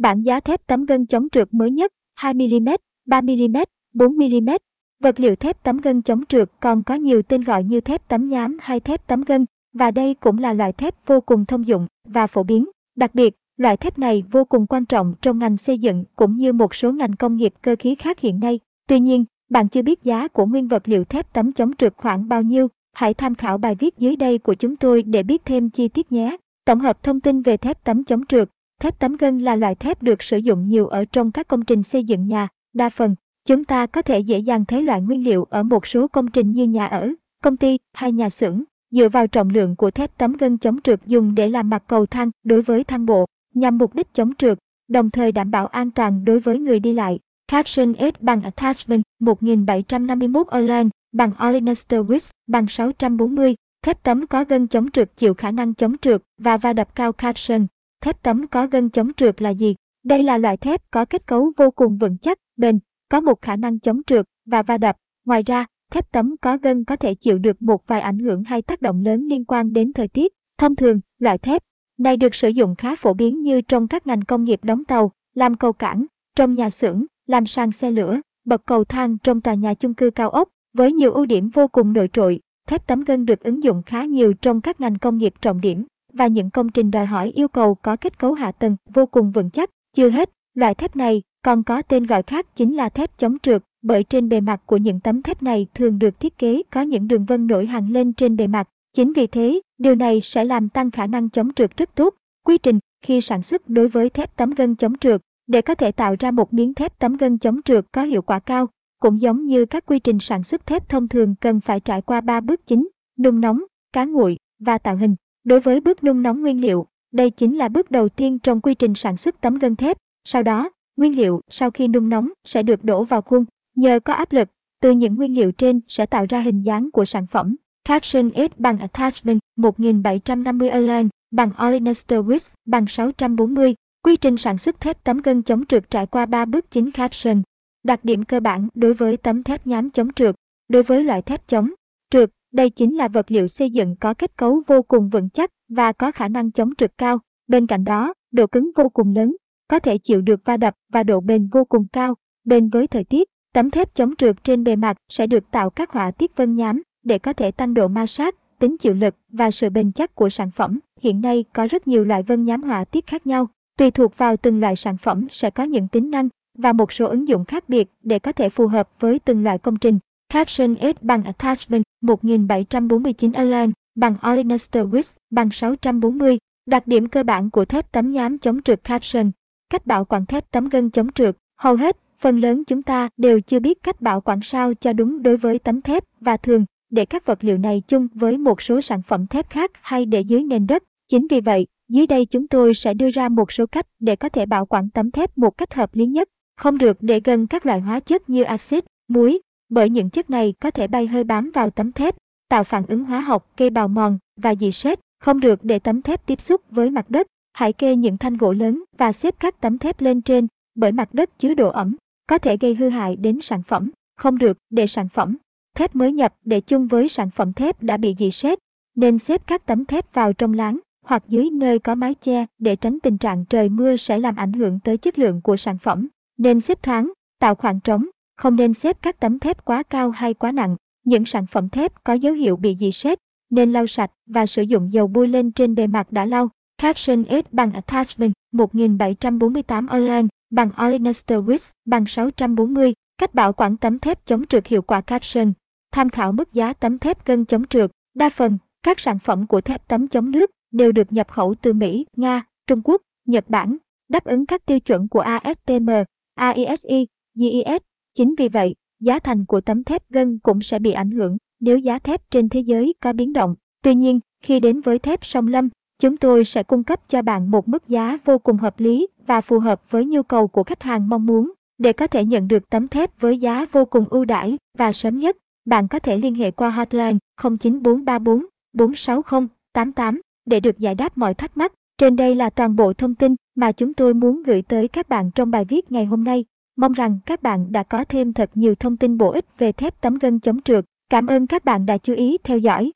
Bảng giá thép tấm gân chống trượt mới nhất 2mm, 3mm, 4mm. Vật liệu thép tấm gân chống trượt còn có nhiều tên gọi như thép tấm nhám hay thép tấm gân, và đây cũng là loại thép vô cùng thông dụng và phổ biến. Đặc biệt, loại thép này vô cùng quan trọng trong ngành xây dựng cũng như một số ngành công nghiệp cơ khí khác hiện nay. Tuy nhiên, bạn chưa biết giá của nguyên vật liệu thép tấm chống trượt khoảng bao nhiêu, hãy tham khảo bài viết dưới đây của chúng tôi để biết thêm chi tiết nhé. Tổng hợp thông tin về thép tấm chống trượt. Thép tấm gân là loại thép được sử dụng nhiều ở trong các công trình xây dựng nhà. Đa phần, chúng ta có thể dễ dàng thấy loại nguyên liệu ở một số công trình như nhà ở, công ty hay nhà xưởng. Dựa vào trọng lượng của thép tấm gân chống trượt dùng để làm mặt cầu thang đối với thang bộ, nhằm mục đích chống trượt, đồng thời đảm bảo an toàn đối với người đi lại. Caption S bằng Attachment 1751 Orlan bằng Olenester Wix bằng 640, thép tấm có gân chống trượt chịu khả năng chống trượt và va đập cao Caption. Thép tấm có gân chống trượt là gì? Đây là loại thép có kết cấu vô cùng vững chắc, bền, có một khả năng chống trượt và va đập. Ngoài ra, thép tấm có gân có thể chịu được một vài ảnh hưởng hay tác động lớn liên quan đến thời tiết. Thông thường, loại thép này được sử dụng khá phổ biến như trong các ngành công nghiệp đóng tàu, làm cầu cảng, trong nhà xưởng, làm sàn xe lửa, bậc cầu thang trong tòa nhà chung cư cao ốc, với nhiều ưu điểm vô cùng nổi trội. Thép tấm gân được ứng dụng khá nhiều trong các ngành công nghiệp trọng điểm và những công trình đòi hỏi yêu cầu có kết cấu hạ tầng vô cùng vững chắc. Chưa hết, loại thép này còn có tên gọi khác chính là thép chống trượt, bởi trên bề mặt của những tấm thép này thường được thiết kế có những đường vân nổi hẳn lên trên bề mặt. Chính vì thế, điều này sẽ làm tăng khả năng chống trượt rất tốt. Quy trình khi sản xuất đối với thép tấm gân chống trượt để có thể tạo ra một miếng thép tấm gân chống trượt có hiệu quả cao, cũng giống như các quy trình sản xuất thép thông thường cần phải trải qua 3 bước chính, nung nóng, cá nguội và tạo hình. Đối với bước nung nóng nguyên liệu, đây chính là bước đầu tiên trong quy trình sản xuất tấm gân thép. Sau đó, nguyên liệu sau khi nung nóng sẽ được đổ vào khuôn. Nhờ có áp lực, từ những nguyên liệu trên sẽ tạo ra hình dáng của sản phẩm. Caption S bằng Attachment 1750 Align bằng Olenester Width bằng 640. Quy trình sản xuất thép tấm gân chống trượt trải qua 3 bước chính Caption. Đặc điểm cơ bản đối với tấm thép nhám chống trượt. Đối với loại thép chống trượt, đây chính là vật liệu xây dựng có kết cấu vô cùng vững chắc và có khả năng chống trượt cao. Bên cạnh đó, độ cứng vô cùng lớn, có thể chịu được va đập và độ bền vô cùng cao. Bên với thời tiết, tấm thép chống trượt trên bề mặt sẽ được tạo các họa tiết vân nhám để có thể tăng độ ma sát, tính chịu lực và sự bền chắc của sản phẩm. Hiện nay có rất nhiều loại vân nhám họa tiết khác nhau, tùy thuộc vào từng loại sản phẩm sẽ có những tính năng và một số ứng dụng khác biệt để có thể phù hợp với từng loại công trình. Caption S bằng Attachment 1749 Allen bằng Olenester Width bằng 640. Đặc điểm cơ bản của thép tấm nhám chống trượt Caption. Cách bảo quản thép tấm gân chống trượt. Hầu hết, phần lớn chúng ta đều chưa biết cách bảo quản sao cho đúng đối với tấm thép và thường để các vật liệu này chung với một số sản phẩm thép khác hay để dưới nền đất. Chính vì vậy, dưới đây chúng tôi sẽ đưa ra một số cách để có thể bảo quản tấm thép một cách hợp lý nhất. Không được để gần các loại hóa chất như axit, muối, bởi những chất này có thể bay hơi bám vào tấm thép, tạo phản ứng hóa học, gây bào mòn và dì xét. Không được để tấm thép tiếp xúc với mặt đất. Hãy kê những thanh gỗ lớn và xếp các tấm thép lên trên, bởi mặt đất chứa độ ẩm, có thể gây hư hại đến sản phẩm. Không được để sản phẩm thép mới nhập để chung với sản phẩm thép đã bị dì xét, nên xếp các tấm thép vào trong láng hoặc dưới nơi có mái che để tránh tình trạng trời mưa sẽ làm ảnh hưởng tới chất lượng của sản phẩm. Nên xếp thoáng, tạo khoảng trống, không nên xếp các tấm thép quá cao hay quá nặng. Những sản phẩm thép có dấu hiệu bị dì xét nên lau sạch và sử dụng dầu bôi lên trên bề mặt đã lau. Caption S bằng Attachment 1748 Online bằng Olenester Width bằng 640. Cách bảo quản tấm thép chống trượt hiệu quả Caption Tham khảo mức giá tấm thép gân chống trượt. Đa phần, các sản phẩm của thép tấm chống nước đều được nhập khẩu từ Mỹ, Nga, Trung Quốc, Nhật Bản, đáp ứng các tiêu chuẩn của ASTM, AISI, GIS. Chính vì vậy, giá thành của tấm thép gân cũng sẽ bị ảnh hưởng nếu giá thép trên thế giới có biến động. Tuy nhiên, khi đến với thép song lâm, chúng tôi sẽ cung cấp cho bạn một mức giá vô cùng hợp lý và phù hợp với nhu cầu của khách hàng mong muốn để có thể nhận được tấm thép với giá vô cùng ưu đãi và sớm nhất. Bạn có thể liên hệ qua hotline 09434 460 88 để được giải đáp mọi thắc mắc. Trên đây là toàn bộ thông tin mà chúng tôi muốn gửi tới các bạn trong bài viết ngày hôm nay. Mong rằng các bạn đã có thêm thật nhiều thông tin bổ ích về thép tấm gân chống trượt. Cảm ơn các bạn đã chú ý theo dõi.